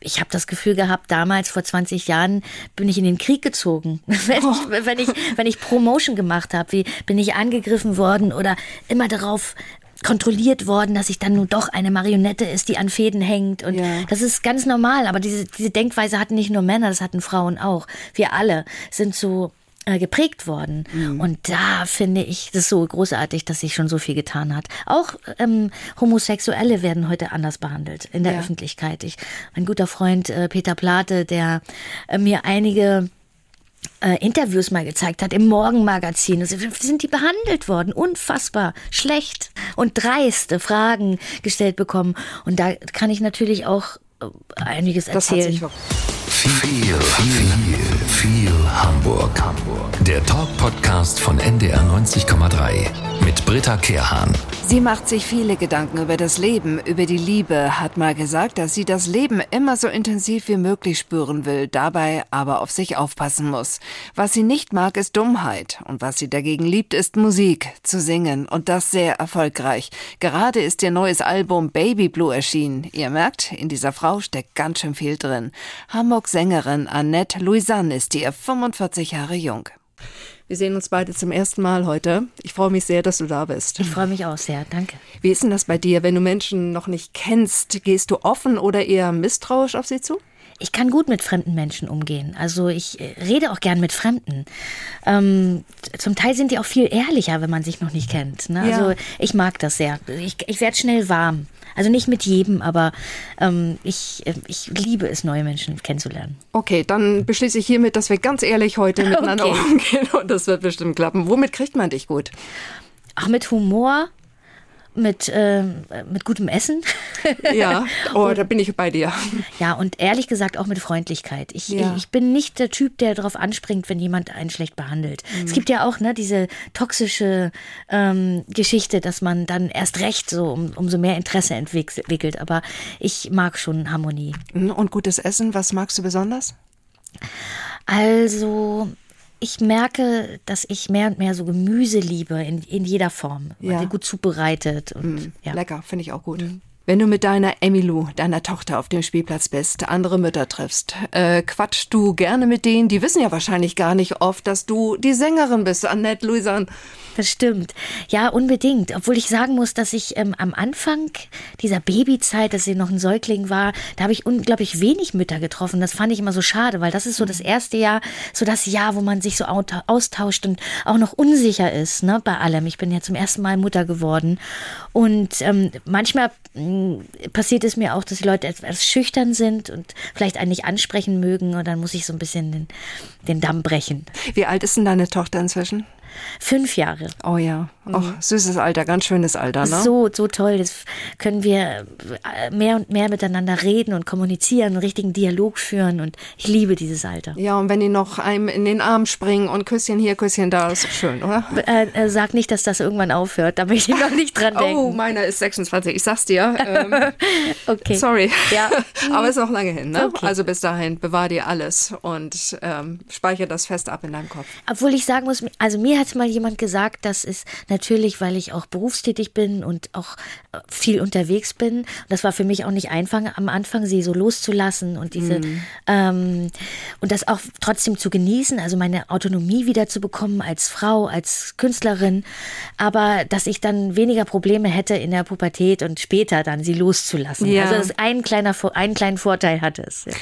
ich habe das Gefühl gehabt, damals vor 20 Jahren bin ich in den Krieg gezogen. wenn, oh. ich, wenn, ich, wenn ich Promotion gemacht habe, wie bin ich angegriffen worden oder immer darauf kontrolliert worden, dass ich dann nun doch eine Marionette ist, die an Fäden hängt. Und ja. das ist ganz normal. Aber diese, diese Denkweise hatten nicht nur Männer, das hatten Frauen auch. Wir alle sind so äh, geprägt worden. Mhm. Und da finde ich das so großartig, dass sich schon so viel getan hat. Auch ähm, Homosexuelle werden heute anders behandelt in der ja. Öffentlichkeit. Ich, mein guter Freund äh, Peter Plate, der äh, mir einige äh, Interviews mal gezeigt hat im Morgenmagazin. Also, sind die behandelt worden? Unfassbar schlecht und dreiste Fragen gestellt bekommen. Und da kann ich natürlich auch äh, einiges erzählen. Viel, viel, viel Hamburg. Hamburg. Der Talk-Podcast von NDR 90,3 mit Britta Kehrhahn. Sie macht sich viele Gedanken über das Leben, über die Liebe, hat mal gesagt, dass sie das Leben immer so intensiv wie möglich spüren will, dabei aber auf sich aufpassen muss. Was sie nicht mag, ist Dummheit und was sie dagegen liebt, ist Musik, zu singen und das sehr erfolgreich. Gerade ist ihr neues Album Baby Blue erschienen. Ihr merkt, in dieser Frau steckt ganz schön viel drin. Hamburgs Sängerin Annette Louisanne ist ihr 45 Jahre jung. Wir sehen uns beide zum ersten Mal heute. Ich freue mich sehr, dass du da bist. Ich freue mich auch sehr, danke. Wie ist denn das bei dir, wenn du Menschen noch nicht kennst? Gehst du offen oder eher misstrauisch auf sie zu? Ich kann gut mit fremden Menschen umgehen. Also ich äh, rede auch gern mit Fremden. Ähm, zum Teil sind die auch viel ehrlicher, wenn man sich noch nicht kennt. Ne? Ja. Also ich mag das sehr. Ich, ich werde schnell warm. Also nicht mit jedem, aber ähm, ich, äh, ich liebe es, neue Menschen kennenzulernen. Okay, dann beschließe ich hiermit, dass wir ganz ehrlich heute miteinander okay. umgehen und das wird bestimmt klappen. Womit kriegt man dich gut? Ach, mit Humor, mit, äh, mit gutem Essen. Ja, oh, und, da bin ich bei dir. Ja, und ehrlich gesagt auch mit Freundlichkeit. Ich, ja. ich, ich, bin nicht der Typ, der darauf anspringt, wenn jemand einen schlecht behandelt. Mhm. Es gibt ja auch ne, diese toxische ähm, Geschichte, dass man dann erst recht so um, umso mehr Interesse entwickelt. Aber ich mag schon Harmonie. Und gutes Essen, was magst du besonders? Also, ich merke, dass ich mehr und mehr so Gemüse liebe in, in jeder Form. Ja. Gut zubereitet. Und, mm, ja. Lecker, finde ich auch gut. Mm. Wenn du mit deiner Emilu, deiner Tochter, auf dem Spielplatz bist, andere Mütter triffst, äh, quatschst du gerne mit denen? Die wissen ja wahrscheinlich gar nicht oft, dass du die Sängerin bist, Annette Louisanne. Das stimmt. Ja, unbedingt. Obwohl ich sagen muss, dass ich ähm, am Anfang dieser Babyzeit, dass sie noch ein Säugling war, da habe ich unglaublich wenig Mütter getroffen. Das fand ich immer so schade, weil das ist so das erste Jahr, so das Jahr, wo man sich so austauscht und auch noch unsicher ist, ne, bei allem. Ich bin ja zum ersten Mal Mutter geworden. Und ähm, manchmal passiert es mir auch, dass die Leute etwas schüchtern sind und vielleicht einen nicht ansprechen mögen und dann muss ich so ein bisschen den, den Damm brechen. Wie alt ist denn deine Tochter inzwischen? Fünf Jahre. Oh ja. Oh, süßes Alter, ganz schönes Alter, ne? So, so toll. Das können wir äh, mehr und mehr miteinander reden und kommunizieren, einen richtigen Dialog führen und ich liebe dieses Alter. Ja, und wenn die noch einem in den Arm springen und Küsschen hier, Küsschen da, ist schön, oder? Äh, äh, sag nicht, dass das irgendwann aufhört, da möchte ich noch nicht dran denken. Oh, meiner ist 26, ich sag's dir. Ähm, okay. Sorry. Ja. Aber ist noch lange hin, ne? Okay. Also bis dahin, bewahr dir alles und ähm, speichere das fest ab in deinem Kopf. Obwohl ich sagen muss, also mir hat mal jemand gesagt, dass es natürlich, weil ich auch berufstätig bin und auch äh, viel unterwegs bin. Das war für mich auch nicht einfach am Anfang, sie so loszulassen und diese mhm. ähm, und das auch trotzdem zu genießen, also meine Autonomie wieder zu bekommen als Frau, als Künstlerin, aber dass ich dann weniger Probleme hätte in der Pubertät und später dann sie loszulassen. Ja. Also das ein kleiner einen kleinen Vorteil hatte es. Ja.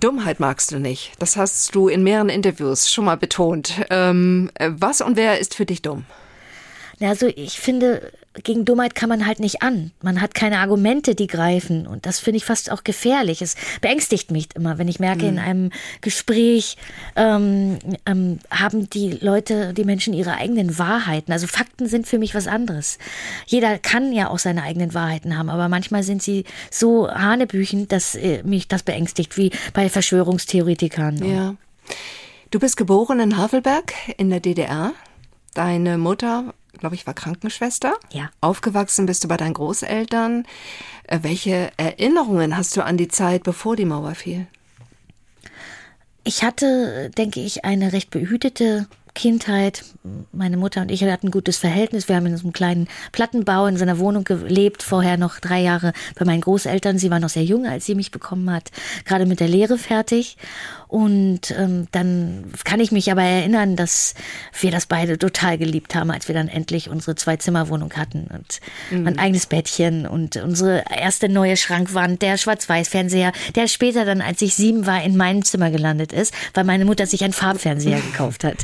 Dummheit magst du nicht. Das hast du in mehreren Interviews schon mal betont. Ähm, was und wer ist für dich dumm? Also ich finde, gegen Dummheit kann man halt nicht an. Man hat keine Argumente, die greifen. Und das finde ich fast auch gefährlich. Es beängstigt mich immer, wenn ich merke, mhm. in einem Gespräch ähm, ähm, haben die Leute, die Menschen ihre eigenen Wahrheiten. Also Fakten sind für mich was anderes. Jeder kann ja auch seine eigenen Wahrheiten haben, aber manchmal sind sie so hanebüchend, dass äh, mich das beängstigt, wie bei Verschwörungstheoretikern. Ja. Du bist geboren in Havelberg in der DDR. Deine Mutter glaube ich, war Krankenschwester. Ja. Aufgewachsen bist du bei deinen Großeltern. Äh, welche Erinnerungen hast du an die Zeit, bevor die Mauer fiel? Ich hatte, denke ich, eine recht behütete Kindheit. Meine Mutter und ich hatten ein gutes Verhältnis. Wir haben in so einem kleinen Plattenbau in seiner Wohnung gelebt, vorher noch drei Jahre bei meinen Großeltern. Sie war noch sehr jung, als sie mich bekommen hat, gerade mit der Lehre fertig. Und ähm, dann kann ich mich aber erinnern, dass wir das beide total geliebt haben, als wir dann endlich unsere Zwei-Zimmer-Wohnung hatten und mhm. ein eigenes Bettchen und unsere erste neue Schrankwand, der Schwarz-Weiß-Fernseher, der später dann, als ich sieben war, in meinem Zimmer gelandet ist, weil meine Mutter sich einen Farbfernseher gekauft hat.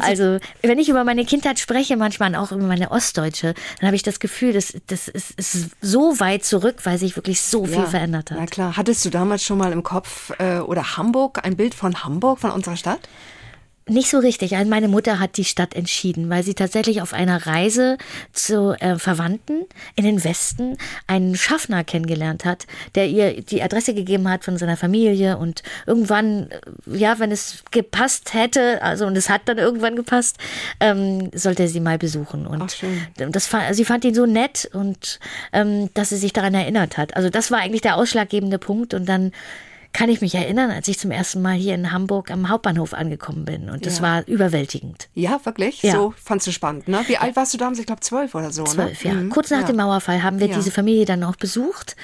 Also, wenn ich über meine Kindheit spreche, manchmal auch über meine Ostdeutsche, dann habe ich das Gefühl, das, das ist, ist so weit zurück, weil sich wirklich so viel ja, verändert hat. Na klar. Hattest du damals schon mal im Kopf äh, oder Hamburg ein Bild Bild von Hamburg, von unserer Stadt? Nicht so richtig. Also meine Mutter hat die Stadt entschieden, weil sie tatsächlich auf einer Reise zu äh, Verwandten in den Westen einen Schaffner kennengelernt hat, der ihr die Adresse gegeben hat von seiner Familie und irgendwann, äh, ja, wenn es gepasst hätte, also und es hat dann irgendwann gepasst, ähm, sollte er sie mal besuchen. Und Ach, schön. Das, sie fand ihn so nett und ähm, dass sie sich daran erinnert hat. Also das war eigentlich der ausschlaggebende Punkt und dann kann ich mich erinnern, als ich zum ersten Mal hier in Hamburg am Hauptbahnhof angekommen bin. Und das ja. war überwältigend. Ja, wirklich? Ja. So fandst du spannend, ne? Wie alt warst du damals? Ich glaube zwölf oder so, ne? Zwölf, ne? ja. Mhm. Kurz nach ja. dem Mauerfall haben wir diese Familie dann auch besucht.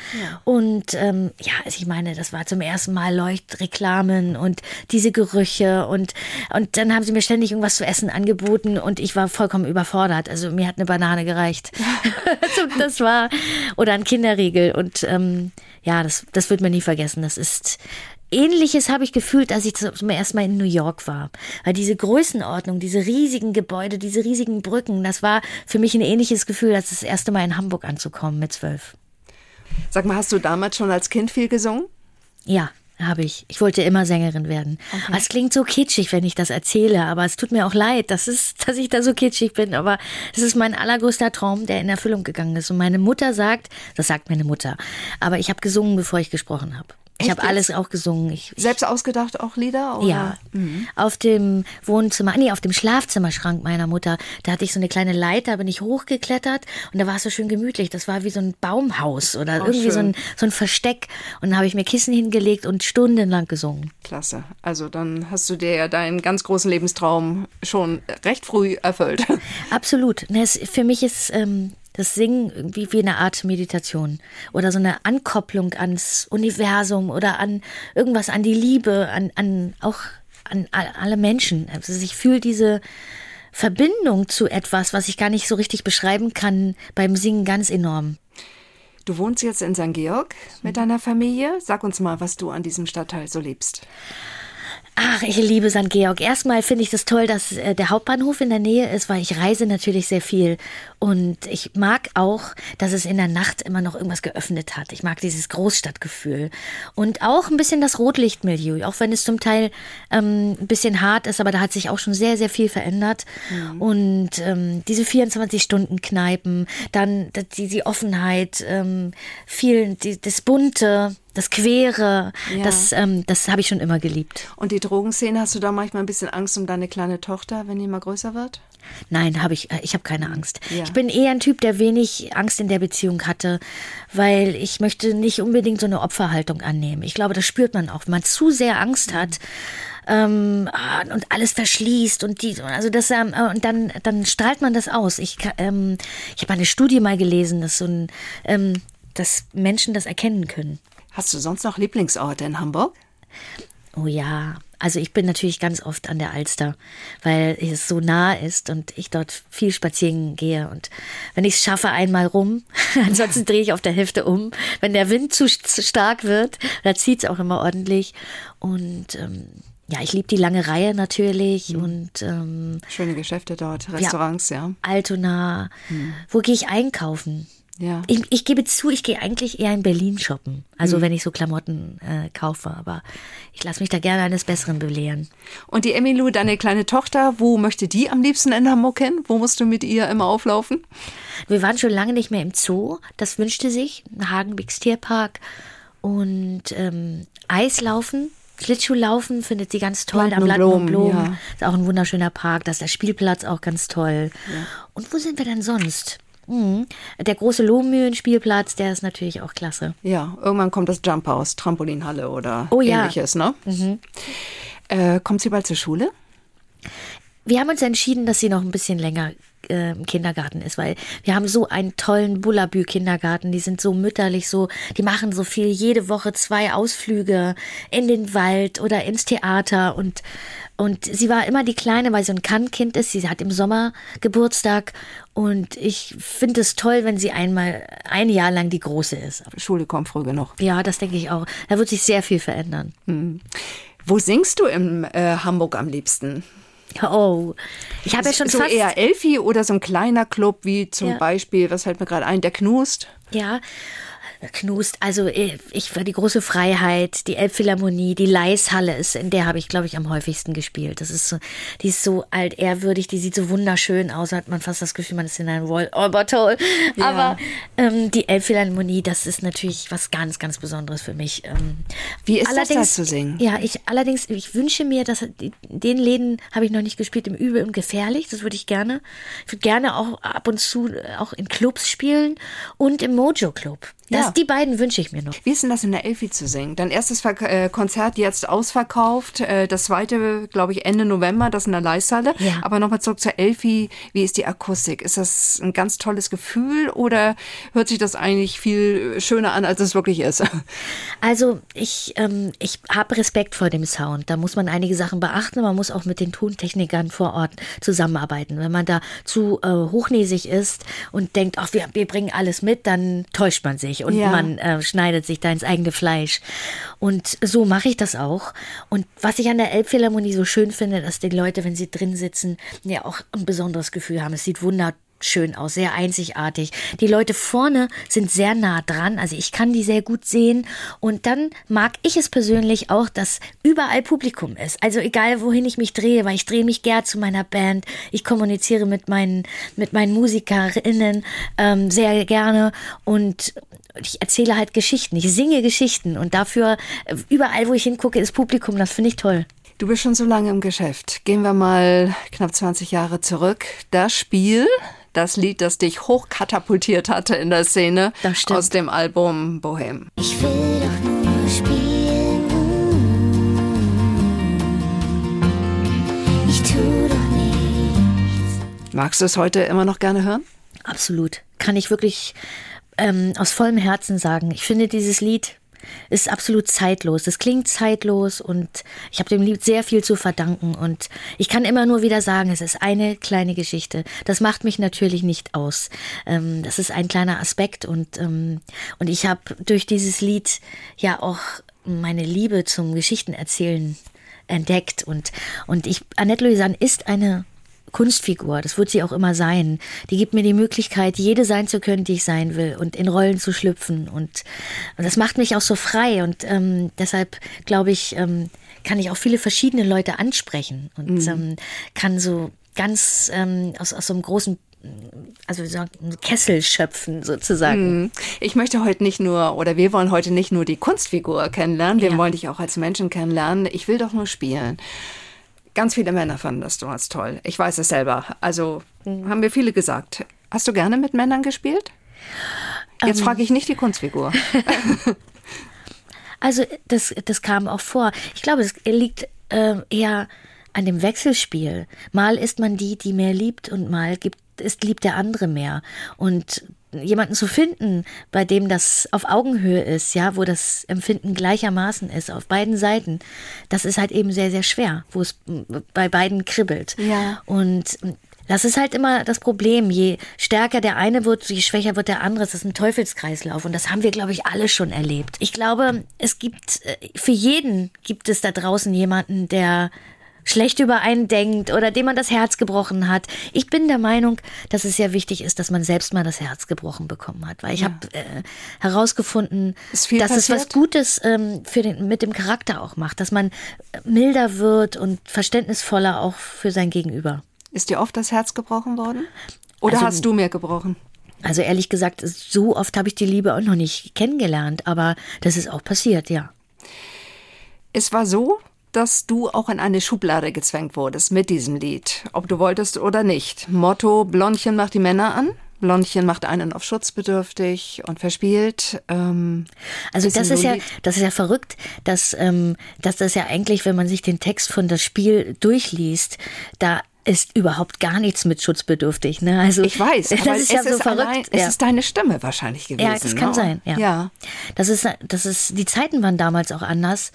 Und ähm, ja, also ich meine, das war zum ersten Mal Leuchtreklamen und diese Gerüche und, und dann haben sie mir ständig irgendwas zu essen angeboten und ich war vollkommen überfordert. Also mir hat eine Banane gereicht. das war, oder ein Kinderriegel und ähm, ja, das, das wird man nie vergessen. Das ist Ähnliches habe ich gefühlt, als ich zum ersten Mal in New York war. Weil diese Größenordnung, diese riesigen Gebäude, diese riesigen Brücken, das war für mich ein ähnliches Gefühl, als das erste Mal in Hamburg anzukommen mit zwölf. Sag mal, hast du damals schon als Kind viel gesungen? Ja, habe ich. Ich wollte immer Sängerin werden. Okay. Es klingt so kitschig, wenn ich das erzähle, aber es tut mir auch leid, dass, es, dass ich da so kitschig bin. Aber es ist mein allergrößter Traum, der in Erfüllung gegangen ist. Und meine Mutter sagt, das sagt meine Mutter, aber ich habe gesungen, bevor ich gesprochen habe. Ich habe alles auch gesungen. Ich, Selbst ausgedacht auch Lieder? Oder? Ja. Mhm. Auf dem Wohnzimmer, nee, auf dem Schlafzimmerschrank meiner Mutter, da hatte ich so eine kleine Leiter, bin ich hochgeklettert und da war es so schön gemütlich. Das war wie so ein Baumhaus oder oh, irgendwie so ein, so ein Versteck. Und dann habe ich mir Kissen hingelegt und stundenlang gesungen. Klasse. Also dann hast du dir ja deinen ganz großen Lebenstraum schon recht früh erfüllt. Absolut. Für mich ist ähm, das Singen irgendwie wie eine Art Meditation oder so eine Ankopplung ans Universum oder an irgendwas, an die Liebe, an, an auch an alle Menschen. Also ich fühle diese Verbindung zu etwas, was ich gar nicht so richtig beschreiben kann, beim Singen ganz enorm. Du wohnst jetzt in St. Georg mit deiner Familie. Sag uns mal, was du an diesem Stadtteil so lebst. Ach, ich liebe St. Georg. Erstmal finde ich das toll, dass äh, der Hauptbahnhof in der Nähe ist, weil ich reise natürlich sehr viel. Und ich mag auch, dass es in der Nacht immer noch irgendwas geöffnet hat. Ich mag dieses Großstadtgefühl. Und auch ein bisschen das Rotlichtmilieu, auch wenn es zum Teil ähm, ein bisschen hart ist, aber da hat sich auch schon sehr, sehr viel verändert. Mhm. Und ähm, diese 24-Stunden-Kneipen, dann die, die Offenheit, ähm, viel, die, das Bunte, das Quere, ja. das, ähm, das habe ich schon immer geliebt. Und die Drogenszene, hast du da manchmal ein bisschen Angst um deine kleine Tochter, wenn die mal größer wird? Nein, habe ich. Äh, ich habe keine Angst. Ja. Ich bin eher ein Typ, der wenig Angst in der Beziehung hatte, weil ich möchte nicht unbedingt so eine Opferhaltung annehmen. Ich glaube, das spürt man auch, wenn man zu sehr Angst hat. Ähm, ah, und alles verschließt und die also das ähm, äh, und dann dann strahlt man das aus. Ich ähm, ich habe eine Studie mal gelesen, dass so ein ähm, dass Menschen das erkennen können. Hast du sonst noch Lieblingsorte in Hamburg? Oh ja, also ich bin natürlich ganz oft an der Alster, weil es so nah ist und ich dort viel spazieren gehe. Und wenn ich es schaffe, einmal rum, ansonsten drehe ich auf der Hälfte um. Wenn der Wind zu, stark wird, da zieht es auch immer ordentlich. Und ähm, ja, ich liebe die lange Reihe natürlich mhm. und ähm, schöne Geschäfte dort, Restaurants, ja. ja. Altona. Mhm. Wo gehe ich einkaufen? Ja. Ich, ich gebe zu, ich gehe eigentlich eher in Berlin shoppen. Also mhm. wenn ich so Klamotten äh, kaufe, aber ich lasse mich da gerne eines Besseren belehren. Und die Emilu, deine kleine Tochter, wo möchte die am liebsten in Hamburg hin? Wo musst du mit ihr immer auflaufen? Wir waren schon lange nicht mehr im Zoo. Das wünschte sich. Hagenbecks Tierpark und ähm, Eislaufen. Schlittschuhlaufen findet sie ganz toll Planten am Land und Blumen. Ja. Ist auch ein wunderschöner Park. Da ist der Spielplatz auch ganz toll. Ja. Und wo sind wir denn sonst? Mhm. Der große Lohmühlenspielplatz, der ist natürlich auch klasse. Ja, irgendwann kommt das Jump House, Trampolinhalle oder oh, ähnliches, ja. ne? Mhm. Äh, kommt sie bald zur Schule? wir haben uns entschieden, dass sie noch ein bisschen länger äh, im Kindergarten ist, weil wir haben so einen tollen Bullabü-Kindergarten. Die sind so mütterlich, so, die machen so viel, jede Woche zwei Ausflüge in den Wald oder ins Theater und und sie war immer die Kleine, weil sie ein Kann-Kind ist. Sie hat im Sommer Geburtstag und ich finde es toll, wenn sie einmal ein Jahr lang die Große ist. Schule kommt früh genug. Ja, das denke ich auch. Da wird sich sehr viel verändern. Hm. Wo singst du in äh, Hamburg am liebsten? Oh, ich habe ja schon so fast eher Elfi oder so ein kleiner Club wie zum Ja. Beispiel, was fällt mir gerade ein, der Knust. Ja, Knust, also äh, ich war die große Freiheit, die Elbphilharmonie, die Leishalle ist, in der habe ich, glaube ich, am häufigsten gespielt. Das ist so, die ist so altehrwürdig, die sieht so wunderschön aus, hat man fast das Gefühl, man ist in einem Royal Albert Hall. Aber ähm, die Elbphilharmonie, das ist natürlich was ganz, ganz Besonderes für mich. Ähm, Wie ist das, da zu singen? Ja, ich allerdings, ich wünsche mir, dass den Läden habe ich noch nicht gespielt, im Übel und Gefährlich. Das würde ich gerne. Ich würde gerne auch ab und zu auch in Clubs spielen und im Mojo Club. Das, Ja. Die beiden wünsche ich mir noch. Wie ist denn das in der Elfi zu singen? Dein erstes Verk äh, Konzert jetzt ausverkauft, äh, das zweite, glaube ich, Ende November, das in der Leishalle. Ja. Aber nochmal zurück zur Elfi. Wie ist die Akustik? Ist das ein ganz tolles Gefühl oder hört sich das eigentlich viel schöner an, als es wirklich ist? Also ich, ähm, ich habe Respekt vor dem Sound. Da muss man einige Sachen beachten. Man muss auch mit den Tontechnikern vor Ort zusammenarbeiten. Wenn man da zu äh, hochnäsig ist und denkt, ach, wir, wir bringen alles mit, dann täuscht man sich und Ja. man äh, schneidet sich da ins eigene Fleisch. Und so mache ich das auch. Und was ich an der Elbphilharmonie so schön finde, dass die Leute, wenn sie drin sitzen, ja auch ein besonderes Gefühl haben. Es sieht wunderbar schön aus, sehr einzigartig. Die Leute vorne sind sehr nah dran, also ich kann die sehr gut sehen und dann mag ich es persönlich auch, dass überall Publikum ist. Also egal wohin ich mich drehe, weil ich drehe mich gern zu meiner Band, ich kommuniziere mit meinen mit meinen Musikerinnen ähm, sehr gerne und ich erzähle halt Geschichten, ich singe Geschichten und dafür äh, überall wo ich hingucke ist Publikum, das finde ich toll. Du bist schon so lange im Geschäft. Gehen wir mal knapp 20 Jahre zurück. Das Spiel, das Lied, das dich hochkatapultiert hatte in der Szene aus dem Album Bohem. Ich will doch nur spielen. Ich tu doch nichts. Magst du es heute immer noch gerne hören? Absolut. Kann ich wirklich ähm, aus vollem Herzen sagen. Ich finde, dieses Lied ist absolut zeitlos. Es klingt zeitlos und ich habe dem Lied sehr viel zu verdanken. Und ich kann immer nur wieder sagen, es ist eine kleine Geschichte. Das macht mich natürlich nicht aus. Ähm, das ist ein kleiner Aspekt und, ähm, und ich habe durch dieses Lied ja auch meine Liebe zum Geschichtenerzählen entdeckt und, und ich, Annette Louisanne ist eine Kunstfigur, das wird sie auch immer sein. Die gibt mir die Möglichkeit, jede sein zu können, die ich sein will und in Rollen zu schlüpfen. Und, und das macht mich auch so frei. Und ähm, deshalb glaube ich, ähm, kann ich auch viele verschiedene Leute ansprechen und ähm, kann so ganz ähm, aus, aus so einem großen, also Kessel schöpfen sozusagen. Ich möchte heute nicht nur, oder wir wollen heute nicht nur die Kunstfigur kennenlernen, wir Ja. wollen dich auch als Menschen kennenlernen. Ich will doch nur spielen. Ganz viele Männer fanden das damals toll. Ich weiß es selber. Also haben mir viele gesagt. Hast du gerne mit Männern gespielt? Jetzt frage ich nicht die Kunstfigur. Also das, das kam auch vor. Ich glaube, es liegt äh, eher an dem Wechselspiel. Mal ist man die, die mehr liebt und mal gibt, ist liebt der andere mehr. Und jemanden zu finden, bei dem das auf Augenhöhe ist, ja, wo das Empfinden gleichermaßen ist, auf beiden Seiten, das ist halt eben sehr, sehr schwer, wo es bei beiden kribbelt. Ja. Und das ist halt immer das Problem. Je stärker der eine wird, je schwächer wird der andere. Es ist ein Teufelskreislauf. Und das haben wir, glaube ich, alle schon erlebt. Ich glaube, es gibt, äh, für jeden gibt es da draußen jemanden, der schlecht über einen denkt oder dem man das Herz gebrochen hat. Ich bin der Meinung, dass es sehr wichtig ist, dass man selbst mal das Herz gebrochen bekommen hat. Weil ich habe äh, herausgefunden, dass es was passiert? Gutes ähm, für den, mit dem Charakter auch macht. Dass man milder wird und verständnisvoller auch für sein Gegenüber. Ist dir oft das Herz gebrochen worden? Oder Also- hast du mir gebrochen? Also ehrlich gesagt, so oft habe ich die Liebe auch noch nicht kennengelernt, aber das ist auch passiert, ja. Es war so, dass du auch in eine Schublade gezwängt wurdest mit diesem Lied, ob du wolltest oder nicht. Motto, Blondchen macht die Männer an. Blondchen macht einen auf schutzbedürftig und verspielt. Ähm, Also das ist ja, das ist ja verrückt, dass, ähm, dass das ja eigentlich, wenn man sich den Text von das Spiel durchliest, da ist überhaupt gar nichts mit schutzbedürftig. Ne? Also ich weiß, das ist ja es, so ist verrückt. allein, ja. es ist deine Stimme wahrscheinlich gewesen. Ja, das kann ne? sein. Ja. ja. Das ist, das ist, die Zeiten waren damals auch anders.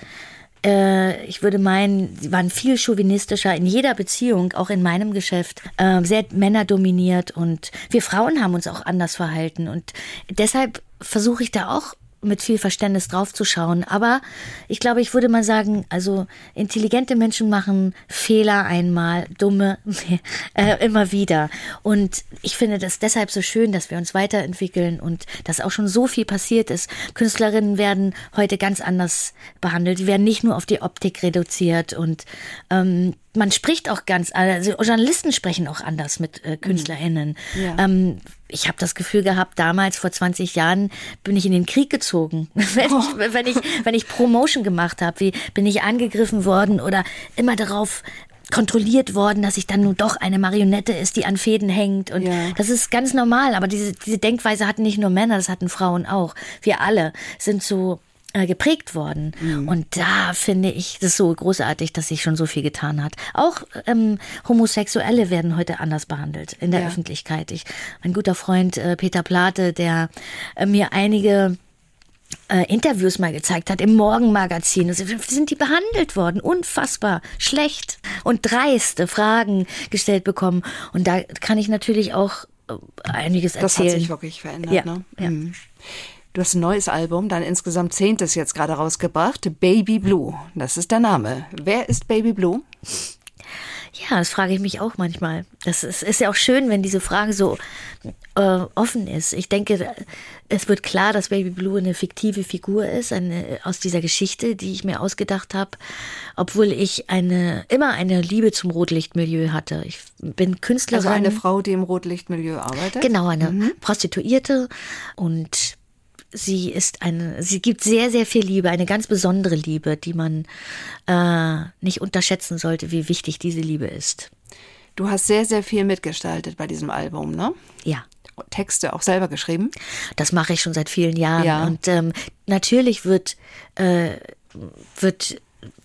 Äh, ich würde meinen, sie waren viel chauvinistischer in jeder Beziehung, auch in meinem Geschäft, äh, sehr männerdominiert und wir Frauen haben uns auch anders verhalten. Und deshalb versuche ich da auch mit viel Verständnis draufzuschauen. Aber ich glaube, ich würde mal sagen, also intelligente Menschen machen Fehler einmal, dumme äh, immer wieder. Und ich finde das deshalb so schön, dass wir uns weiterentwickeln und dass auch schon so viel passiert ist. Künstlerinnen werden heute ganz anders behandelt. Die werden nicht nur auf die Optik reduziert und ähm, man spricht auch ganz, also Journalisten sprechen auch anders mit äh, KünstlerInnen. Ja. Ähm, ich habe das Gefühl gehabt, damals vor 20 Jahren bin ich in den Krieg gezogen. wenn, ich, wenn ich wenn ich Promotion gemacht habe, wie bin ich angegriffen worden oder immer darauf kontrolliert worden, dass ich dann nun doch eine Marionette ist, die an Fäden hängt. Und Ja. das ist ganz normal. Aber diese, diese Denkweise hatten nicht nur Männer, das hatten Frauen auch. Wir alle sind so äh, geprägt worden. Und da finde ich das so großartig, dass sich schon so viel getan hat. Auch ähm, Homosexuelle werden heute anders behandelt in der Ja. Öffentlichkeit. Ich, mein guter Freund äh, Peter Plate, der äh, mir einige äh, Interviews mal gezeigt hat im Morgenmagazin. Also, sind die behandelt worden? Unfassbar schlecht und dreiste Fragen gestellt bekommen. Und da kann ich natürlich auch äh, einiges Das hat erzählen. sich wirklich verändert. Ja, Ne? ja. Mhm. Du hast ein neues Album, dein insgesamt zehntes jetzt gerade rausgebracht, Baby Blue. Das ist der Name. Wer ist Baby Blue? Ja, das frage ich mich auch manchmal. Das ist, ist ja auch schön, wenn diese Frage so äh, offen ist. Ich denke, es wird klar, dass Baby Blue eine fiktive Figur ist, eine, aus dieser Geschichte, die ich mir ausgedacht habe, obwohl ich eine, immer eine Liebe zum Rotlichtmilieu hatte. Ich bin Künstlerin. Also eine Frau, die im Rotlichtmilieu arbeitet? Genau, eine Prostituierte und sie ist eine, sie gibt sehr, sehr viel Liebe, eine ganz besondere Liebe, die man äh, nicht unterschätzen sollte, wie wichtig diese Liebe ist. Du hast sehr, sehr viel mitgestaltet bei diesem Album, ne? Ja. Texte auch selber geschrieben. Das mache ich schon seit vielen Jahren. Ja. Und ähm, natürlich wird, äh, wird,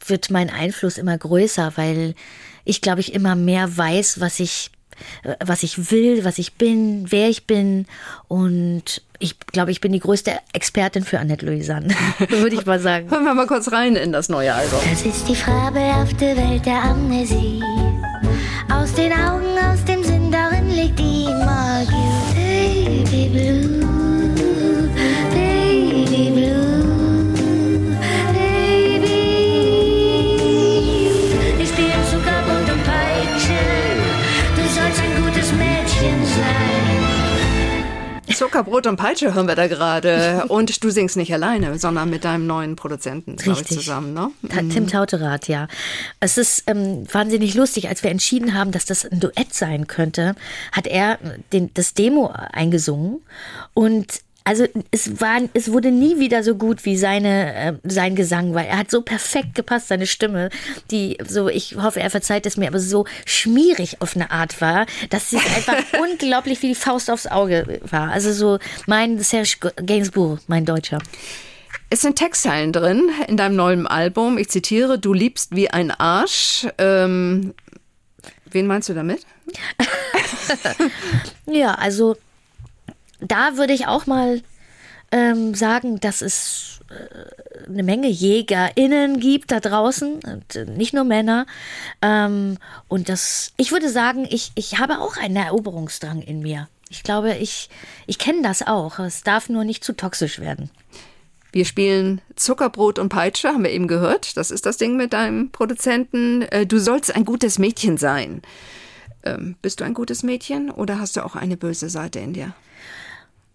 wird mein Einfluss immer größer, weil ich, glaube ich, immer mehr weiß, was ich, was ich will, was ich bin, wer ich bin. Und ich glaube, ich bin die größte Expertin für Annette Louisanne, würde ich mal sagen. Hören wir mal kurz rein in das neue Album. Das ist die fabelhafte Welt der Amnesie. Aus den Augen, aus dem Sinn, darin liegt die Magie. Baby Blue, Zuckerbrot und Peitsche hören wir da gerade. Und du singst nicht alleine, sondern mit deinem neuen Produzenten, glaube ich, zusammen, ne? Tim Tauterath, ja. Es ist ähm, wahnsinnig lustig, als wir entschieden haben, dass das ein Duett sein könnte, hat er den, das Demo eingesungen und also es war, es wurde nie wieder so gut wie seine, äh, sein Gesang, weil er hat so perfekt gepasst, seine Stimme, die so, ich hoffe, er verzeiht es mir, aber so schmierig auf eine Art war, dass sie einfach unglaublich wie die Faust aufs Auge war. Also so mein Serge Gainsbourg, mein Deutscher. Es sind Textzeilen drin in deinem neuen Album. Ich zitiere, du liebst wie ein Arsch. Ähm, wen meinst du damit? Ja, also da würde ich auch mal ähm, sagen, dass es äh, eine Menge JägerInnen gibt da draußen, und äh, nicht nur Männer. Ähm, und das, ich würde sagen, ich, ich habe auch einen Eroberungsdrang in mir. Ich glaube, ich, ich kenne das auch. Es darf nur nicht zu toxisch werden. Wir spielen Zuckerbrot und Peitsche, haben wir eben gehört. Das ist das Ding mit deinem Produzenten. Äh, Du sollst ein gutes Mädchen sein. Ähm, bist du ein gutes Mädchen oder hast du auch eine böse Seite in dir?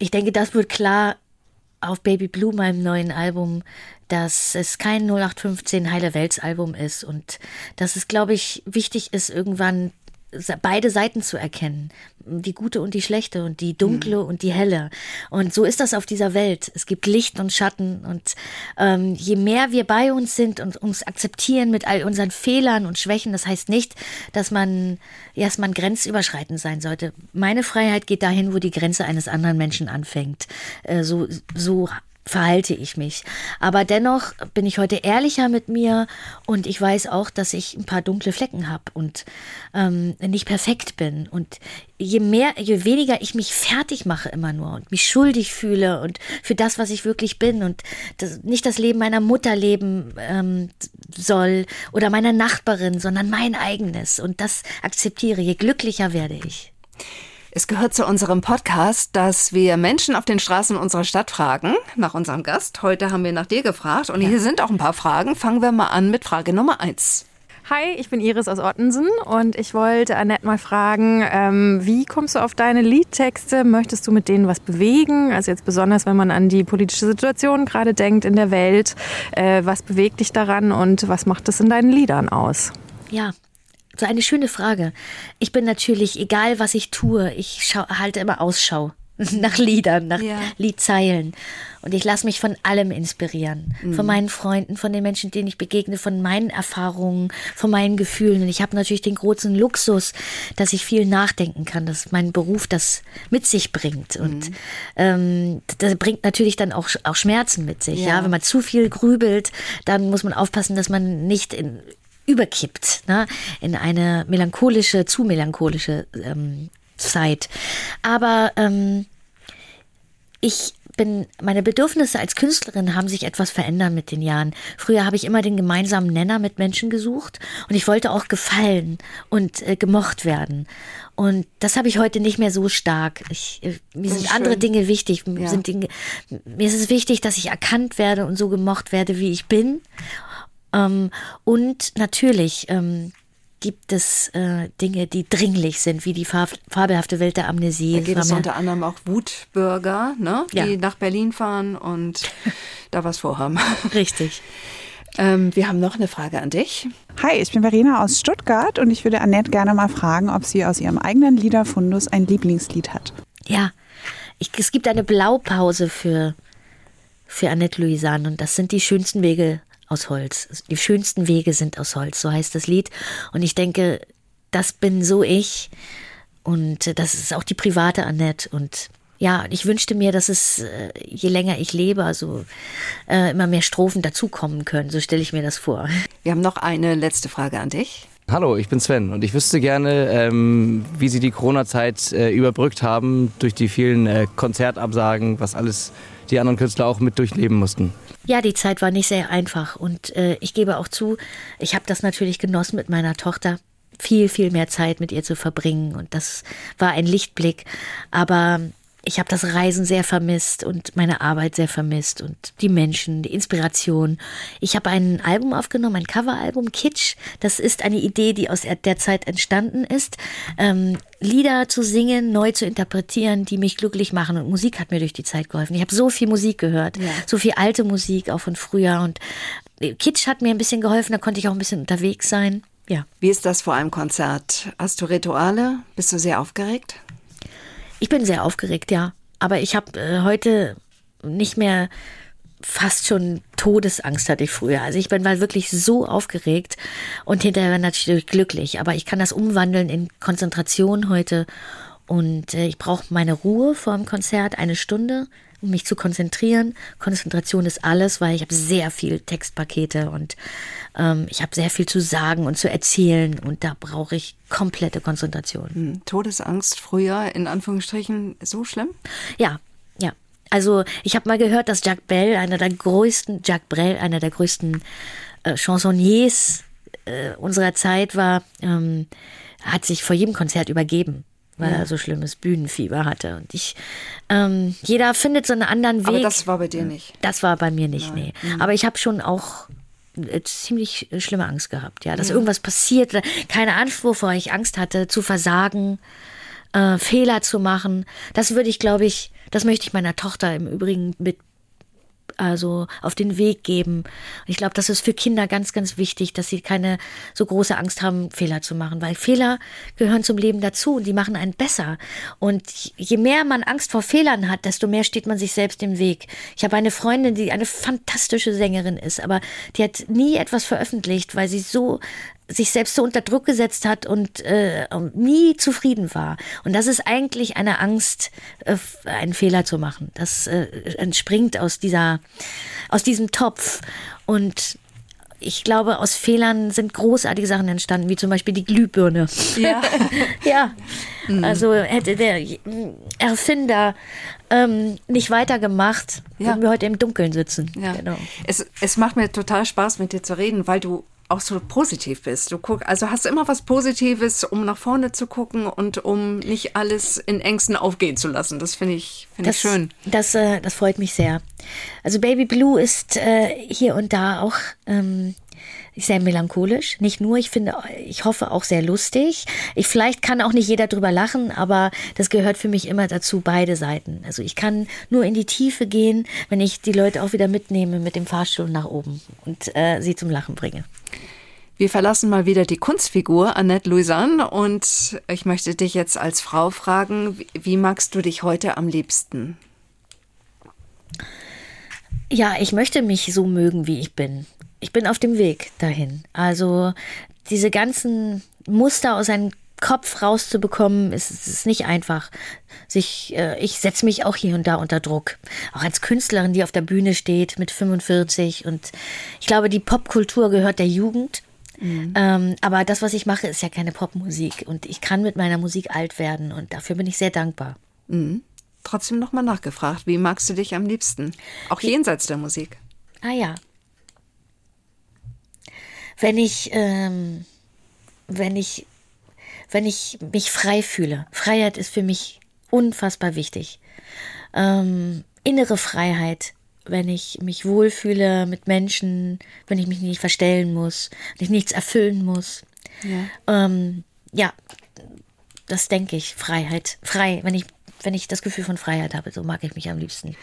Ich denke, das wird klar auf Baby Blue, meinem neuen Album, dass es kein 0815 Heile Welts Album ist. Und dass es, glaube ich, wichtig ist, irgendwann beide Seiten zu erkennen. Die gute und die schlechte und die dunkle und die helle. Und so ist das auf dieser Welt. Es gibt Licht und Schatten und ähm, je mehr wir bei uns sind und uns akzeptieren mit all unseren Fehlern und Schwächen, das heißt nicht, dass man erstmal grenzüberschreitend sein sollte. Meine Freiheit geht dahin, wo die Grenze eines anderen Menschen anfängt. Äh, so, so verhalte ich mich. Aber dennoch bin ich heute ehrlicher mit mir und ich weiß auch, dass ich ein paar dunkle Flecken habe und ähm, nicht perfekt bin. Und je mehr, je weniger ich mich fertig mache immer nur und mich schuldig fühle und für das, was ich wirklich bin und das, nicht das Leben meiner Mutter leben ähm, soll oder meiner Nachbarin, sondern mein eigenes. Und das akzeptiere, je glücklicher werde ich. Es gehört zu unserem Podcast, dass wir Menschen auf den Straßen unserer Stadt fragen nach unserem Gast. Heute haben wir nach dir gefragt und ja. hier sind auch ein paar Fragen. Fangen wir mal an mit Frage Nummer eins. Hi, ich bin Iris aus Ottensen und ich wollte Annette mal fragen, ähm, wie kommst du auf deine Liedtexte? Möchtest du mit denen was bewegen? Also jetzt besonders, wenn man an die politische Situation gerade denkt in der Welt. Äh, was bewegt dich daran und was macht es in deinen Liedern aus? Ja, so eine schöne Frage. Ich bin natürlich, egal was ich tue, ich schau, halte immer Ausschau nach Liedern, nach ja. Liedzeilen. Und ich lasse mich von allem inspirieren. Mhm. Von meinen Freunden, von den Menschen, denen ich begegne, von meinen Erfahrungen, von meinen Gefühlen. Und ich habe natürlich den großen Luxus, dass ich viel nachdenken kann, dass mein Beruf das mit sich bringt. Und mhm. ähm, das bringt natürlich dann auch, auch Schmerzen mit sich. Ja. ja. wenn man zu viel grübelt, dann muss man aufpassen, dass man nicht in überkippt ne? in eine melancholische, zu melancholische ähm, Zeit. Aber ähm, ich bin, meine Bedürfnisse als Künstlerin haben sich etwas verändert mit den Jahren. Früher habe ich immer den gemeinsamen Nenner mit Menschen gesucht und ich wollte auch gefallen und äh, gemocht werden. Und das habe ich heute nicht mehr so stark. Ich, äh, mir sind schön. andere Dinge wichtig. Ja. Sind Dinge, mir ist es wichtig, dass ich erkannt werde und so gemocht werde, wie ich bin. Ähm, und natürlich ähm, gibt es äh, Dinge, die dringlich sind, wie die farb fabelhafte Welt der Amnesie. Da gibt es unter anderem auch Wutbürger, ne, die ja. nach Berlin fahren und da was vorhaben. Richtig. Ähm, wir haben noch eine Frage an dich. Hi, ich bin Verena aus Stuttgart und ich würde Annette gerne mal fragen, ob sie aus ihrem eigenen Liederfundus ein Lieblingslied hat. Ja, ich, es gibt eine Blaupause für, für Annette Louisanne und das sind die schönsten Wege aus Holz. Die schönsten Wege sind aus Holz, so heißt das Lied. Und ich denke, das bin so ich. Und das ist auch die private Annette. Und ja, ich wünschte mir, dass es, äh, je länger ich lebe, also äh, immer mehr Strophen dazukommen können. So stelle ich mir das vor. Wir haben noch eine letzte Frage an dich. Hallo, ich bin Sven und ich wüsste gerne, ähm, wie Sie die Corona-Zeit äh, überbrückt haben durch die vielen äh, Konzertabsagen, was alles die anderen Künstler auch mit durchleben mussten. Ja, die Zeit war nicht sehr einfach und äh, ich gebe auch zu, ich habe das natürlich genossen mit meiner Tochter viel, viel mehr Zeit mit ihr zu verbringen und das war ein Lichtblick. Aber ich habe das Reisen sehr vermisst und meine Arbeit sehr vermisst und die Menschen, die Inspiration. Ich habe ein Album aufgenommen, ein Coveralbum, Kitsch. Das ist eine Idee, die aus der Zeit entstanden ist. Ähm, Lieder zu singen, neu zu interpretieren, die mich glücklich machen. Und Musik hat mir durch die Zeit geholfen. Ich habe so viel Musik gehört, ja. so viel alte Musik, auch von früher. Und Kitsch hat mir ein bisschen geholfen, da konnte ich auch ein bisschen unterwegs sein. Ja. Wie ist das vor einem Konzert? Hast du Rituale? Bist du sehr aufgeregt? Ich bin sehr aufgeregt, ja. Aber ich habe äh, heute nicht mehr fast schon Todesangst hatte ich früher. Also ich bin war wirklich so aufgeregt und hinterher natürlich glücklich. Aber ich kann das umwandeln in Konzentration heute. Und äh, ich brauche meine Ruhe vor dem Konzert, eine Stunde um mich zu konzentrieren. Konzentration ist alles, weil ich habe sehr viel Textpakete und ähm, ich habe sehr viel zu sagen und zu erzählen und da brauche ich komplette Konzentration. Hm. Todesangst früher in Anführungsstrichen so schlimm? Ja, ja. Also ich habe mal gehört, dass Jacques Brel, einer der größten, Jacques Brel, einer der größten äh, Chansonniers äh, unserer Zeit war, ähm, hat sich vor jedem Konzert übergeben weil er so schlimmes Bühnenfieber hatte. Und ich, ähm, jeder findet so einen anderen Weg. Aber das war bei dir nicht. Das war bei mir nicht, Nein. nee. Mhm. Aber ich habe schon auch äh, ziemlich schlimme Angst gehabt, ja, dass ja. irgendwas passiert, keine Ahnung, wovor ich Angst hatte, zu versagen, äh, Fehler zu machen. Das würde ich, glaube ich, das möchte ich meiner Tochter im Übrigen mit also auf den Weg geben. Ich glaube, das ist für Kinder ganz, ganz wichtig, dass sie keine so große Angst haben, Fehler zu machen, weil Fehler gehören zum Leben dazu und die machen einen besser. Und je mehr man Angst vor Fehlern hat, desto mehr steht man sich selbst im Weg. Ich habe eine Freundin, die eine fantastische Sängerin ist, aber die hat nie etwas veröffentlicht, weil sie so sich selbst so unter Druck gesetzt hat und äh, nie zufrieden war. Und das ist eigentlich eine Angst, äh, einen Fehler zu machen. Das äh, entspringt aus dieser, aus diesem Topf. Und ich glaube, aus Fehlern sind großartige Sachen entstanden, wie zum Beispiel die Glühbirne. Ja. ja. Mhm. Also hätte der Erfinder ähm, nicht weitergemacht, ja. würden wir heute im Dunkeln sitzen. Ja. Genau. Es, es macht mir total Spaß, mit dir zu reden, weil du auch so positiv bist. Du guck, also hast du immer was Positives, um nach vorne zu gucken und um nicht alles in Ängsten aufgehen zu lassen. Das finde ich, find ich schön. Das, äh, das freut mich sehr. Also Baby Blue ist äh, hier und da auch ähm, sehr melancholisch. Nicht nur, ich finde, ich hoffe auch sehr lustig. Ich vielleicht kann auch nicht jeder drüber lachen, aber das gehört für mich immer dazu, beide Seiten. Also ich kann nur in die Tiefe gehen, wenn ich die Leute auch wieder mitnehme mit dem Fahrstuhl nach oben und äh, sie zum Lachen bringe. Wir verlassen mal wieder die Kunstfigur Annette Louisanne und ich möchte dich jetzt als Frau fragen, wie magst du dich heute am liebsten? Ja, ich möchte mich so mögen, wie ich bin ich bin auf dem Weg dahin. Also diese ganzen Muster aus seinem Kopf rauszubekommen, ist, ist nicht einfach. Sich, äh, ich setze mich auch hier und da unter Druck. Auch als Künstlerin, die auf der Bühne steht mit 45. Und ich glaube, die Popkultur gehört der Jugend. Mhm. Ähm, aber das, was ich mache, ist ja keine Popmusik. Und ich kann mit meiner Musik alt werden. Und dafür bin ich sehr dankbar. Mhm. Trotzdem nochmal nachgefragt, wie magst du dich am liebsten? Auch jenseits der Musik. Ah ja, wenn ich, ähm, wenn ich, wenn ich mich frei fühle. Freiheit ist für mich unfassbar wichtig. Ähm, innere Freiheit, wenn ich mich wohlfühle mit Menschen, wenn ich mich nicht verstellen muss, wenn ich nichts erfüllen muss. Ja, ähm, ja das denke ich, Freiheit. Frei, wenn ich, wenn ich das Gefühl von Freiheit habe, so mag ich mich am liebsten.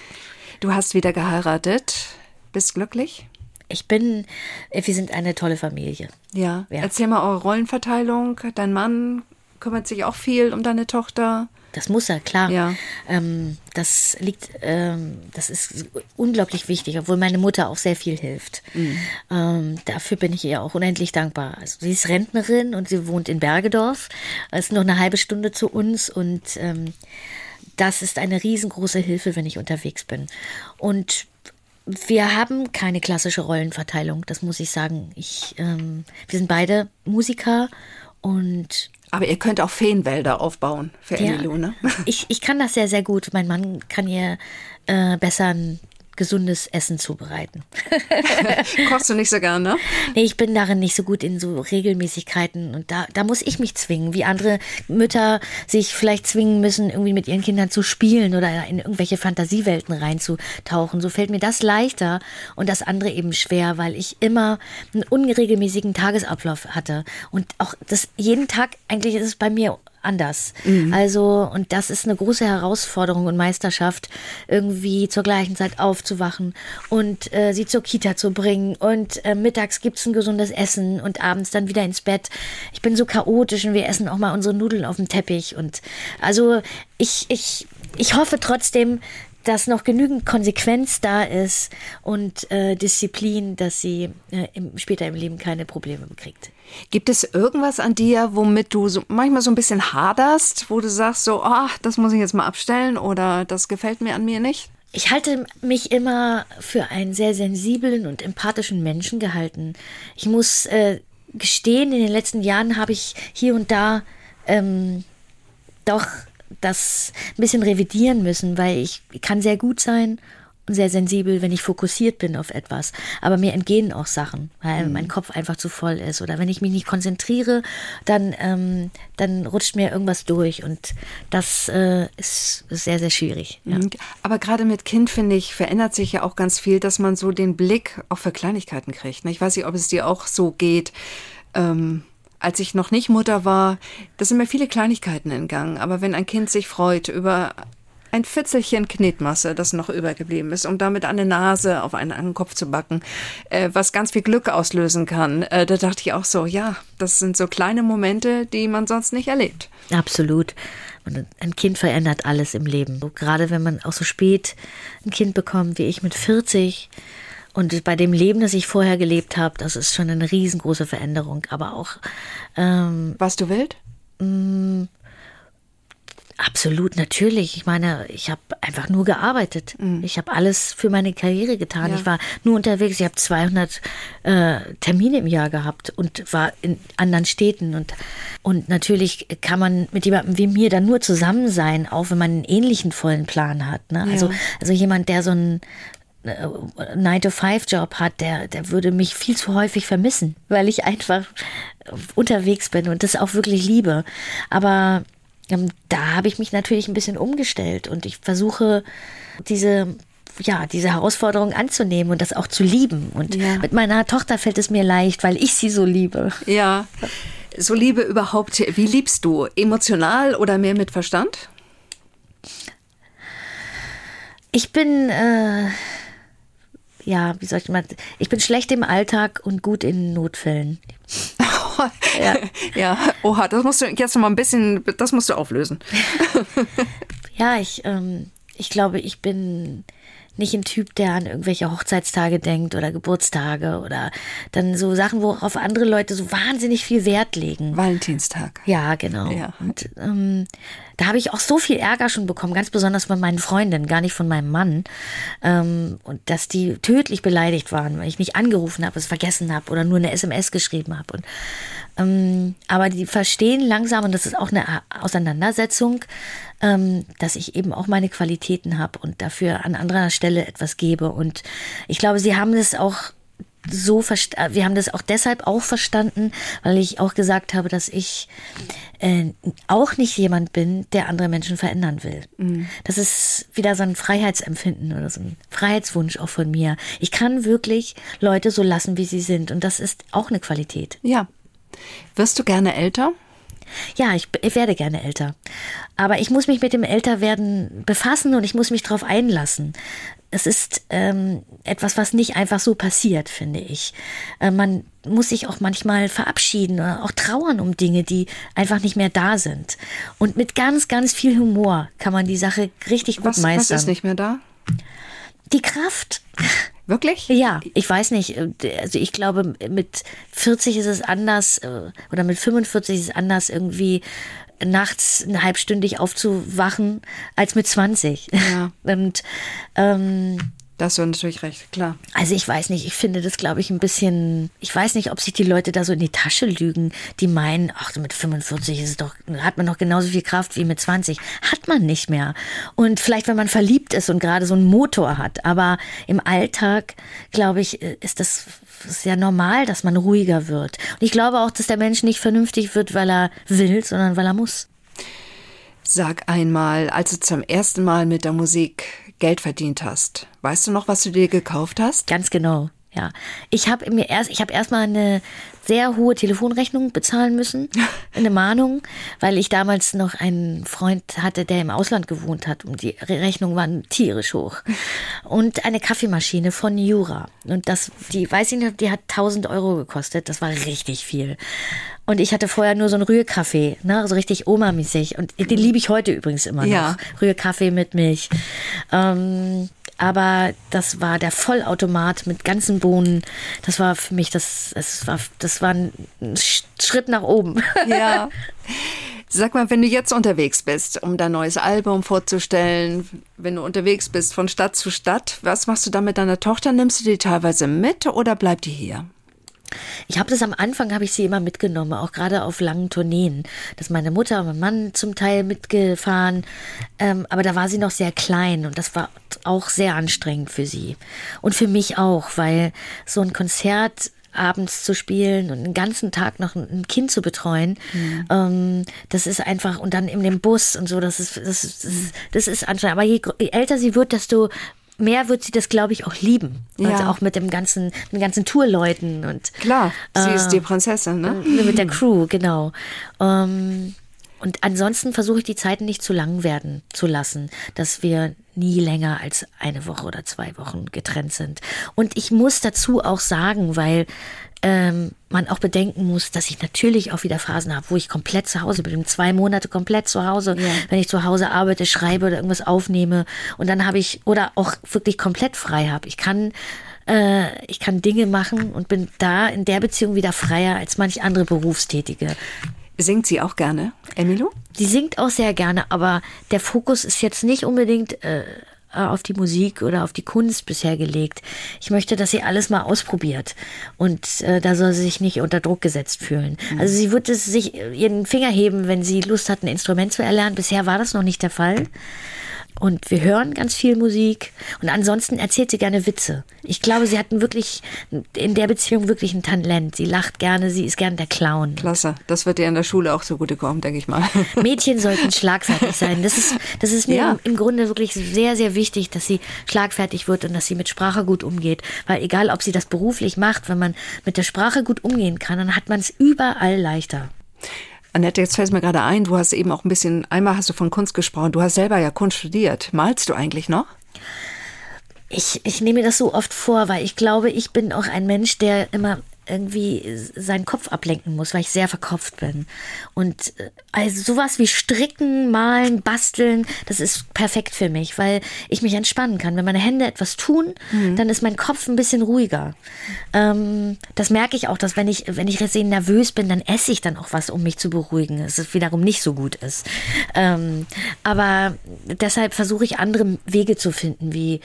Du hast wieder geheiratet, bist glücklich? Ich bin, äh, wir sind eine tolle Familie. Ja. ja. Erzähl mal eure Rollenverteilung. Dein Mann kümmert sich auch viel um deine Tochter. Das muss er, klar. Ja. Ähm, das liegt, ähm, das ist unglaublich wichtig, obwohl meine Mutter auch sehr viel hilft. Mhm. Ähm, dafür bin ich ihr auch unendlich dankbar. Also sie ist Rentnerin und sie wohnt in Bergedorf. Es ist noch eine halbe Stunde zu uns und ähm, das ist eine riesengroße Hilfe, wenn ich unterwegs bin. Und wir haben keine klassische Rollenverteilung, das muss ich sagen. Ich, ähm, wir sind beide Musiker und aber ihr könnt auch Feenwälder aufbauen für ja, Emilu, ne? Ich, ich kann das sehr, sehr gut. Mein Mann kann ihr äh, besser gesundes Essen zubereiten. Kochst du nicht so gerne? Nee, ich bin darin nicht so gut in so Regelmäßigkeiten und da, da muss ich mich zwingen, wie andere Mütter sich vielleicht zwingen müssen, irgendwie mit ihren Kindern zu spielen oder in irgendwelche Fantasiewelten reinzutauchen. So fällt mir das leichter und das andere eben schwer, weil ich immer einen unregelmäßigen Tagesablauf hatte und auch das jeden Tag eigentlich ist es bei mir anders. Mhm. Also, und das ist eine große Herausforderung und Meisterschaft, irgendwie zur gleichen Zeit aufzuwachen und äh, sie zur Kita zu bringen. Und äh, mittags gibt's ein gesundes Essen und abends dann wieder ins Bett. Ich bin so chaotisch und wir essen auch mal unsere Nudeln auf dem Teppich. Und also ich, ich, ich hoffe trotzdem, dass noch genügend Konsequenz da ist und äh, Disziplin, dass sie äh, im, später im Leben keine Probleme kriegt. Gibt es irgendwas an dir, womit du so, manchmal so ein bisschen haderst, wo du sagst so, ach, das muss ich jetzt mal abstellen oder das gefällt mir an mir nicht? Ich halte mich immer für einen sehr sensiblen und empathischen Menschen gehalten. Ich muss äh, gestehen, in den letzten Jahren habe ich hier und da ähm, doch das ein bisschen revidieren müssen, weil ich kann sehr gut sein und sehr sensibel, wenn ich fokussiert bin auf etwas. Aber mir entgehen auch Sachen, weil mhm. mein Kopf einfach zu voll ist. Oder wenn ich mich nicht konzentriere, dann, ähm, dann rutscht mir irgendwas durch. Und das äh, ist, sehr, sehr schwierig. Ja. Mhm. Aber gerade mit Kind, finde ich, verändert sich ja auch ganz viel, dass man so den Blick auch für Kleinigkeiten kriegt. Ich weiß nicht, ob es dir auch so geht. Ähm als ich noch nicht Mutter war, da sind mir viele Kleinigkeiten entgangen. Aber wenn ein Kind sich freut über ein Fitzelchen Knetmasse, das noch übergeblieben ist, um damit eine Nase auf einen, einen Kopf zu backen, äh, was ganz viel Glück auslösen kann. Äh, da dachte ich auch so, ja, das sind so kleine Momente, die man sonst nicht erlebt. Absolut. Ein Kind verändert alles im Leben. Gerade wenn man auch so spät ein Kind bekommt, wie ich mit 40 Und bei dem Leben, das ich vorher gelebt habe, das ist schon eine riesengroße Veränderung. Aber auch ähm, Warst du wild? Absolut, natürlich. Ich meine, ich habe einfach nur gearbeitet. Ich habe alles für meine Karriere getan. Ja. Ich war nur unterwegs. Ich habe 200 äh, Termine im Jahr gehabt und war in anderen Städten. Und, und natürlich kann man mit jemandem wie mir dann nur zusammen sein, auch wenn man einen ähnlichen vollen Plan hat. Ne? Also, also jemand, der so einen 9-to-5-Job hat, der, der würde mich viel zu häufig vermissen, weil ich einfach unterwegs bin und das auch wirklich liebe. Aber ähm, da habe ich mich natürlich ein bisschen umgestellt und ich versuche diese ja, diese Herausforderung anzunehmen und das auch zu lieben. Und Ja. mit meiner Tochter fällt es mir leicht, weil ich sie so liebe. Ja. So Liebe überhaupt, wie liebst du? Emotional oder mehr mit Verstand? Ich bin, äh, ja, wie soll ich mal, ich bin schlecht im Alltag und gut in Notfällen. ja. ja. Oha, das musst du jetzt noch mal ein bisschen, das musst du auflösen. Ja, ich, ähm, ich glaube, ich bin nicht ein Typ, der an irgendwelche Hochzeitstage denkt oder Geburtstage oder dann so Sachen, worauf andere Leute so wahnsinnig viel Wert legen. Valentinstag. Ja, genau. Ja. Und ähm, da habe ich auch so viel Ärger schon bekommen, ganz besonders von meinen Freundinnen, gar nicht von meinem Mann. Ähm, und dass die tödlich beleidigt waren, weil ich nicht angerufen habe, es vergessen habe oder nur eine SMS geschrieben habe. Und ähm, aber die verstehen langsam, und das ist auch eine Auseinandersetzung, ähm, dass ich eben auch meine Qualitäten habe und dafür an anderer Stelle etwas gebe. Und ich glaube, sie haben es auch so verst äh, wir haben das auch deshalb auch verstanden, weil ich auch gesagt habe, dass ich äh, auch nicht jemand bin, der andere Menschen verändern will. Das ist wieder so ein Freiheitsempfinden oder so ein Freiheitswunsch auch von mir. Ich kann wirklich Leute so lassen, wie sie sind und das ist auch eine Qualität. Ja. Wirst du gerne älter? Ja, ich, ich werde gerne älter. Aber ich muss mich mit dem Älterwerden befassen und ich muss mich darauf einlassen. Es ist ähm, etwas, was nicht einfach so passiert, finde ich. Äh, man muss sich auch manchmal verabschieden oder auch trauern um Dinge, die einfach nicht mehr da sind. Und mit ganz, ganz viel Humor kann man die Sache richtig gut Was, was meistern. ist nicht mehr da? Die Kraft. Wirklich? Ja, ich weiß nicht. äh, Also ich glaube, mit 40 ist es anders äh, oder mit 45 ist es anders, irgendwie nachts eine halbstündig aufzuwachen als mit 20. Ja. Und ähm, Da hast du natürlich recht, klar. also ich weiß nicht, ich finde das, glaube ich, ein bisschen, ich weiß nicht, ob sich die Leute da so in die Tasche lügen, die meinen, ach, mit 45 ist es doch, hat man noch genauso viel Kraft wie mit 20. Hat man nicht mehr. Und vielleicht, wenn man verliebt ist und gerade so einen Motor hat, aber im Alltag, glaube ich, ist das sehr normal, dass man ruhiger wird. Und ich glaube auch, dass der Mensch nicht vernünftig wird, weil er will, sondern weil er muss. Sag einmal, als du zum ersten Mal mit der Musik Geld verdient hast, weißt du noch, was du dir gekauft hast? Ganz genau. Ja, ich habe mir erst, ich habe erstmal eine sehr hohe Telefonrechnung bezahlen müssen, eine Mahnung, weil ich damals noch einen Freund hatte, der im Ausland gewohnt hat und die Rechnungen waren tierisch hoch. Und eine Kaffeemaschine von Jura und das, die weiß ich nicht, die hat 1000 Euro gekostet. Das war richtig viel. Und ich hatte vorher nur so einen Rührkaffee, ne, so richtig Oma-mäßig. Und den liebe ich heute übrigens immer noch. Ja. Rührkaffee mit Milch. Ähm, aber das war der Vollautomat mit ganzen Bohnen. Das war für mich, das, das, war, das war ein Sch- Schritt nach oben. Ja. Sag mal, wenn du jetzt unterwegs bist, um dein neues Album vorzustellen, wenn du unterwegs bist von Stadt zu Stadt, was machst du da mit deiner Tochter? Nimmst du die teilweise mit oder bleibt die hier? Ich habe das am Anfang, habe ich sie immer mitgenommen, auch gerade auf langen Tourneen. Da ist meine Mutter und mein Mann zum Teil mitgefahren, ähm, aber da war sie noch sehr klein und das war auch sehr anstrengend für sie. Und für mich auch, weil so ein Konzert abends zu spielen und den ganzen Tag noch ein Kind zu betreuen, ähm, das ist einfach, und dann in dem Bus und so, das ist, das ist, das ist, anstrengend. Aber je, je älter sie wird, desto mehr wird sie das, glaube ich, auch lieben. Also Ja. auch mit dem ganzen, mit den ganzen Tourleuten und Klar, sie Ah. ist die Prinzessin, ne? mit der Crew, genau. Ähm, und ansonsten versuche ich die Zeiten nicht zu lang werden zu lassen, dass wir nie länger als eine Woche oder zwei Wochen getrennt sind. Und ich muss dazu auch sagen, weil ähm, man auch bedenken muss, dass ich natürlich auch wieder Phasen habe, wo ich komplett zu Hause bin, zwei Monate komplett zu Hause, wenn ich zu Hause arbeite, schreibe oder irgendwas aufnehme und dann habe ich oder auch wirklich komplett frei habe. Ich kann Äh, ich kann Dinge machen und bin da in der Beziehung wieder freier als manch andere Berufstätige. Singt sie auch gerne, Emilio? Die singt auch sehr gerne, aber der Fokus ist jetzt nicht unbedingt äh, auf die Musik oder auf die Kunst bisher gelegt. Ich möchte, dass sie alles mal ausprobiert und äh, da soll sie sich nicht unter Druck gesetzt fühlen. Mhm. Also sie wird es sich ihren Finger heben, wenn sie Lust hat, ein Instrument zu erlernen. Bisher war das noch nicht der Fall. Und wir hören ganz viel Musik. Und ansonsten erzählt sie gerne Witze. Ich glaube, sie hatten wirklich in der Beziehung wirklich ein Talent. Sie lacht gerne, sie ist gerne der Clown. Klasse. Das wird ihr in der Schule auch so gut kommen, denke ich mal. Mädchen sollten schlagfertig sein. Das ist, das ist mir ja. im, im Grunde wirklich sehr, sehr wichtig, dass sie schlagfertig wird und dass sie mit Sprache gut umgeht. Weil egal, ob sie das beruflich macht, wenn man mit der Sprache gut umgehen kann, dann hat man es überall leichter. Annette, jetzt fällt mir gerade ein, du hast eben auch ein bisschen, einmal hast du von Kunst gesprochen, du hast selber ja Kunst studiert. Malst du eigentlich noch? Ich, ich nehme mir das so oft vor, weil ich glaube, ich bin auch ein Mensch, der immer irgendwie seinen Kopf ablenken muss, weil ich sehr verkopft bin. Und äh, also sowas wie Stricken, Malen, Basteln, das ist perfekt für mich, weil ich mich entspannen kann. Wenn meine Hände etwas tun, mhm. dann ist mein Kopf ein bisschen ruhiger. Ähm, das merke ich auch, dass wenn ich, wenn ich sehr nervös bin, dann esse ich dann auch was, um mich zu beruhigen. Es wiederum nicht so gut ist. Ähm, aber deshalb versuche ich andere Wege zu finden, wie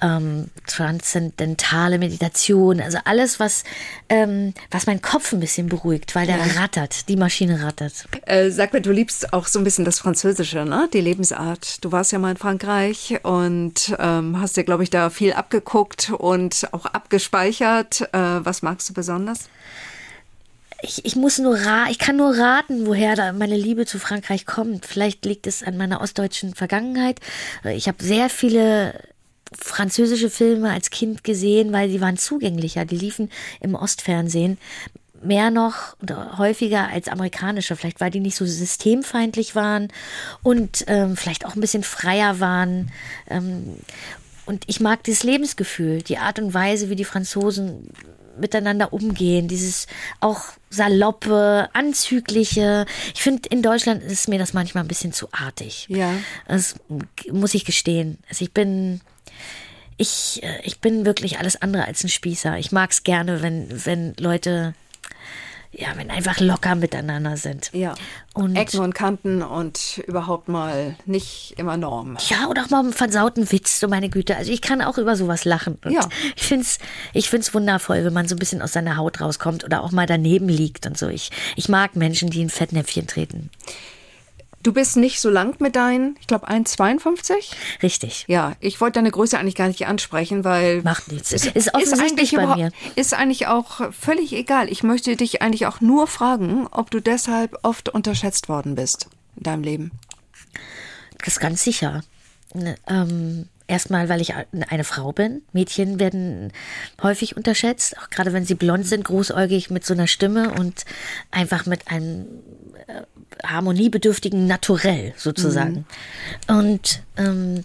ähm, transzendentale Meditation, also alles, was, ähm, was meinen Kopf ein bisschen beruhigt, weil der ja. rattert, die Maschine rattert. Äh, sag mir, du liebst auch so ein bisschen das Französische, ne? die Lebensart. Du warst ja mal in Frankreich und ähm, hast dir, glaube ich, da viel abgeguckt und auch abgespeichert. Äh, was magst du besonders? ich, ich muss nur ra ich kann nur raten, woher da meine Liebe zu Frankreich kommt. Vielleicht liegt es an meiner ostdeutschen Vergangenheit. Ich habe sehr viele französische Filme als Kind gesehen, weil die waren zugänglicher. Die liefen im Ostfernsehen mehr noch oder häufiger als amerikanische, vielleicht weil die nicht so systemfeindlich waren und ähm, vielleicht auch ein bisschen freier waren. Ähm, und ich mag dieses Lebensgefühl, die Art und Weise, wie die Franzosen miteinander umgehen, dieses auch saloppe, anzügliche. Ich finde, in Deutschland ist mir das manchmal ein bisschen zu artig. Ja. Das muss ich gestehen. Also ich bin ich, äh, ich bin wirklich alles andere als ein Spießer. Ich mag es gerne, wenn, wenn Leute ja, wenn einfach locker miteinander sind. Ja. Und Ecken und Kanten und überhaupt mal nicht immer Norm. Ja, oder auch mal einen versauten Witz, so meine Güte. Also ich kann auch über sowas lachen. Und ja. Ich finde es ich find's wundervoll, wenn man so ein bisschen aus seiner Haut rauskommt oder auch mal daneben liegt und so. Ich, ich mag Menschen, die in Fettnäpfchen treten. Du bist nicht so lang mit deinen, ich glaube, 1,52? Richtig. Ja, ich wollte deine Größe eigentlich gar nicht ansprechen, weil. Macht nichts. Ist, ist offensichtlich ist bei mir. Ist eigentlich auch völlig egal. Ich möchte dich eigentlich auch nur fragen, ob du deshalb oft unterschätzt worden bist in deinem Leben. Das ist ganz sicher. Ähm, Erstmal, weil ich eine Frau bin. Mädchen werden häufig unterschätzt, auch gerade wenn sie blond sind, großäugig mit so einer Stimme und einfach mit einem äh, harmoniebedürftigen Naturell sozusagen. Mhm. Und, ähm,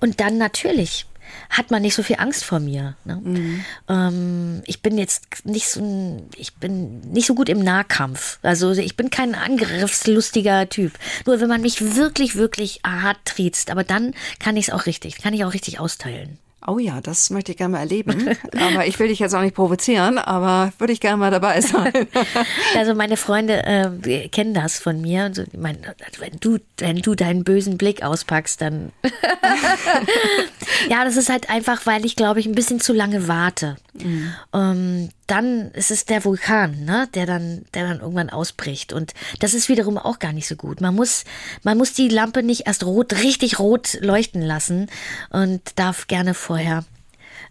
und dann natürlich hat man nicht so viel Angst vor mir. Ne? Mhm. Ähm, ich bin jetzt nicht so ich bin nicht so gut im Nahkampf. Also ich bin kein angriffslustiger Typ. Nur wenn man mich wirklich, wirklich hart triezt, aber dann kann ich es auch richtig, kann ich auch richtig austeilen. Oh ja, das möchte ich gerne mal erleben. aber ich will dich jetzt auch nicht provozieren, aber würde ich gerne mal dabei sein. also meine Freunde äh, kennen das von mir. Und so, ich meine, wenn du, wenn du deinen bösen Blick auspackst, dann. ja, das ist halt einfach, weil ich, glaube ich, ein bisschen zu lange warte. Mhm. Um, dann ist es der Vulkan, ne, der dann, der dann irgendwann ausbricht. Und das ist wiederum auch gar nicht so gut. Man muss, man muss die Lampe nicht erst rot, richtig rot leuchten lassen und darf gerne vorher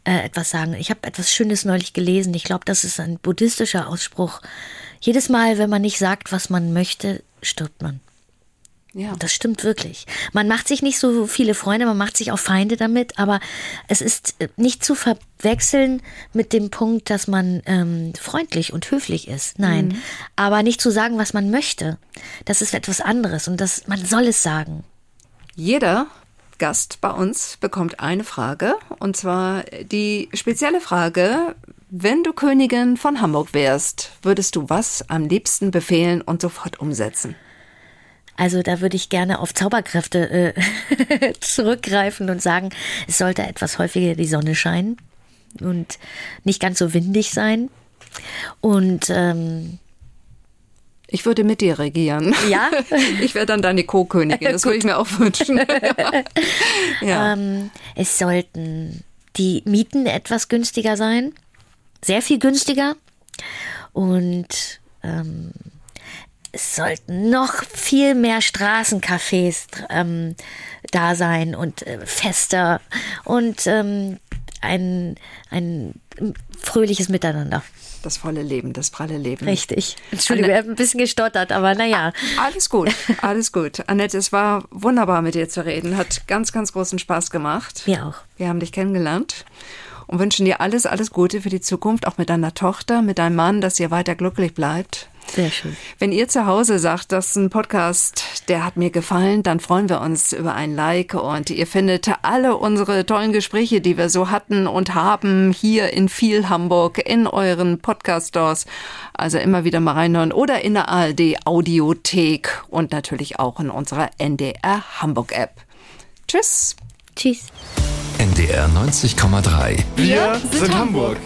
äh, etwas sagen. Ich habe etwas Schönes neulich gelesen. Ich glaube, das ist ein buddhistischer Ausspruch. Jedes Mal, wenn man nicht sagt, was man möchte, stirbt man. Ja. Das stimmt wirklich. Man macht sich nicht so viele Freunde, man macht sich auch Feinde damit, aber es ist äh, nicht zu verwechseln mit dem Punkt, dass man ähm, freundlich und höflich ist. Nein. Mhm. Aber nicht zu sagen, was man möchte. Das ist etwas anderes und das, man soll es sagen. Jeder Gast bei uns bekommt eine Frage und zwar die spezielle Frage, wenn du Königin von Hamburg wärst, würdest du was am liebsten befehlen und sofort umsetzen? Also da würde ich gerne auf Zauberkräfte äh, zurückgreifen und sagen, es sollte etwas häufiger die Sonne scheinen. und nicht ganz so windig sein. Und ähm, ich würde mit dir regieren. Ja? Ich wäre dann deine Co-Königin. Das würde ich mir auch wünschen. ja. Ähm, es sollten die Mieten etwas günstiger sein. Sehr viel günstiger. Und ähm, es sollten noch viel mehr Straßencafés ähm, da sein und äh, fester und ähm, ein, ein fröhliches Miteinander. Das volle Leben, das pralle Leben. Richtig. Entschuldigung, ich habe ein bisschen gestottert, aber naja. Alles gut, alles gut. Annette, es war wunderbar mit dir zu reden. Hat ganz, ganz großen Spaß gemacht. Wir auch. Wir haben dich kennengelernt und wünschen dir alles, alles Gute für die Zukunft, auch mit deiner Tochter, mit deinem Mann, dass ihr weiter glücklich bleibt. Sehr schön. Wenn ihr zu Hause sagt, das ist ein Podcast, der hat mir gefallen, dann freuen wir uns über ein Like und ihr findet alle unsere tollen Gespräche, die wir so hatten und haben hier in viel Hamburg in euren Podcast-Stores. Also immer wieder mal reinhören oder in der ARD Audiothek und natürlich auch in unserer NDR Hamburg App. Tschüss. Tschüss. NDR 90,3. Wir sind Hamburg.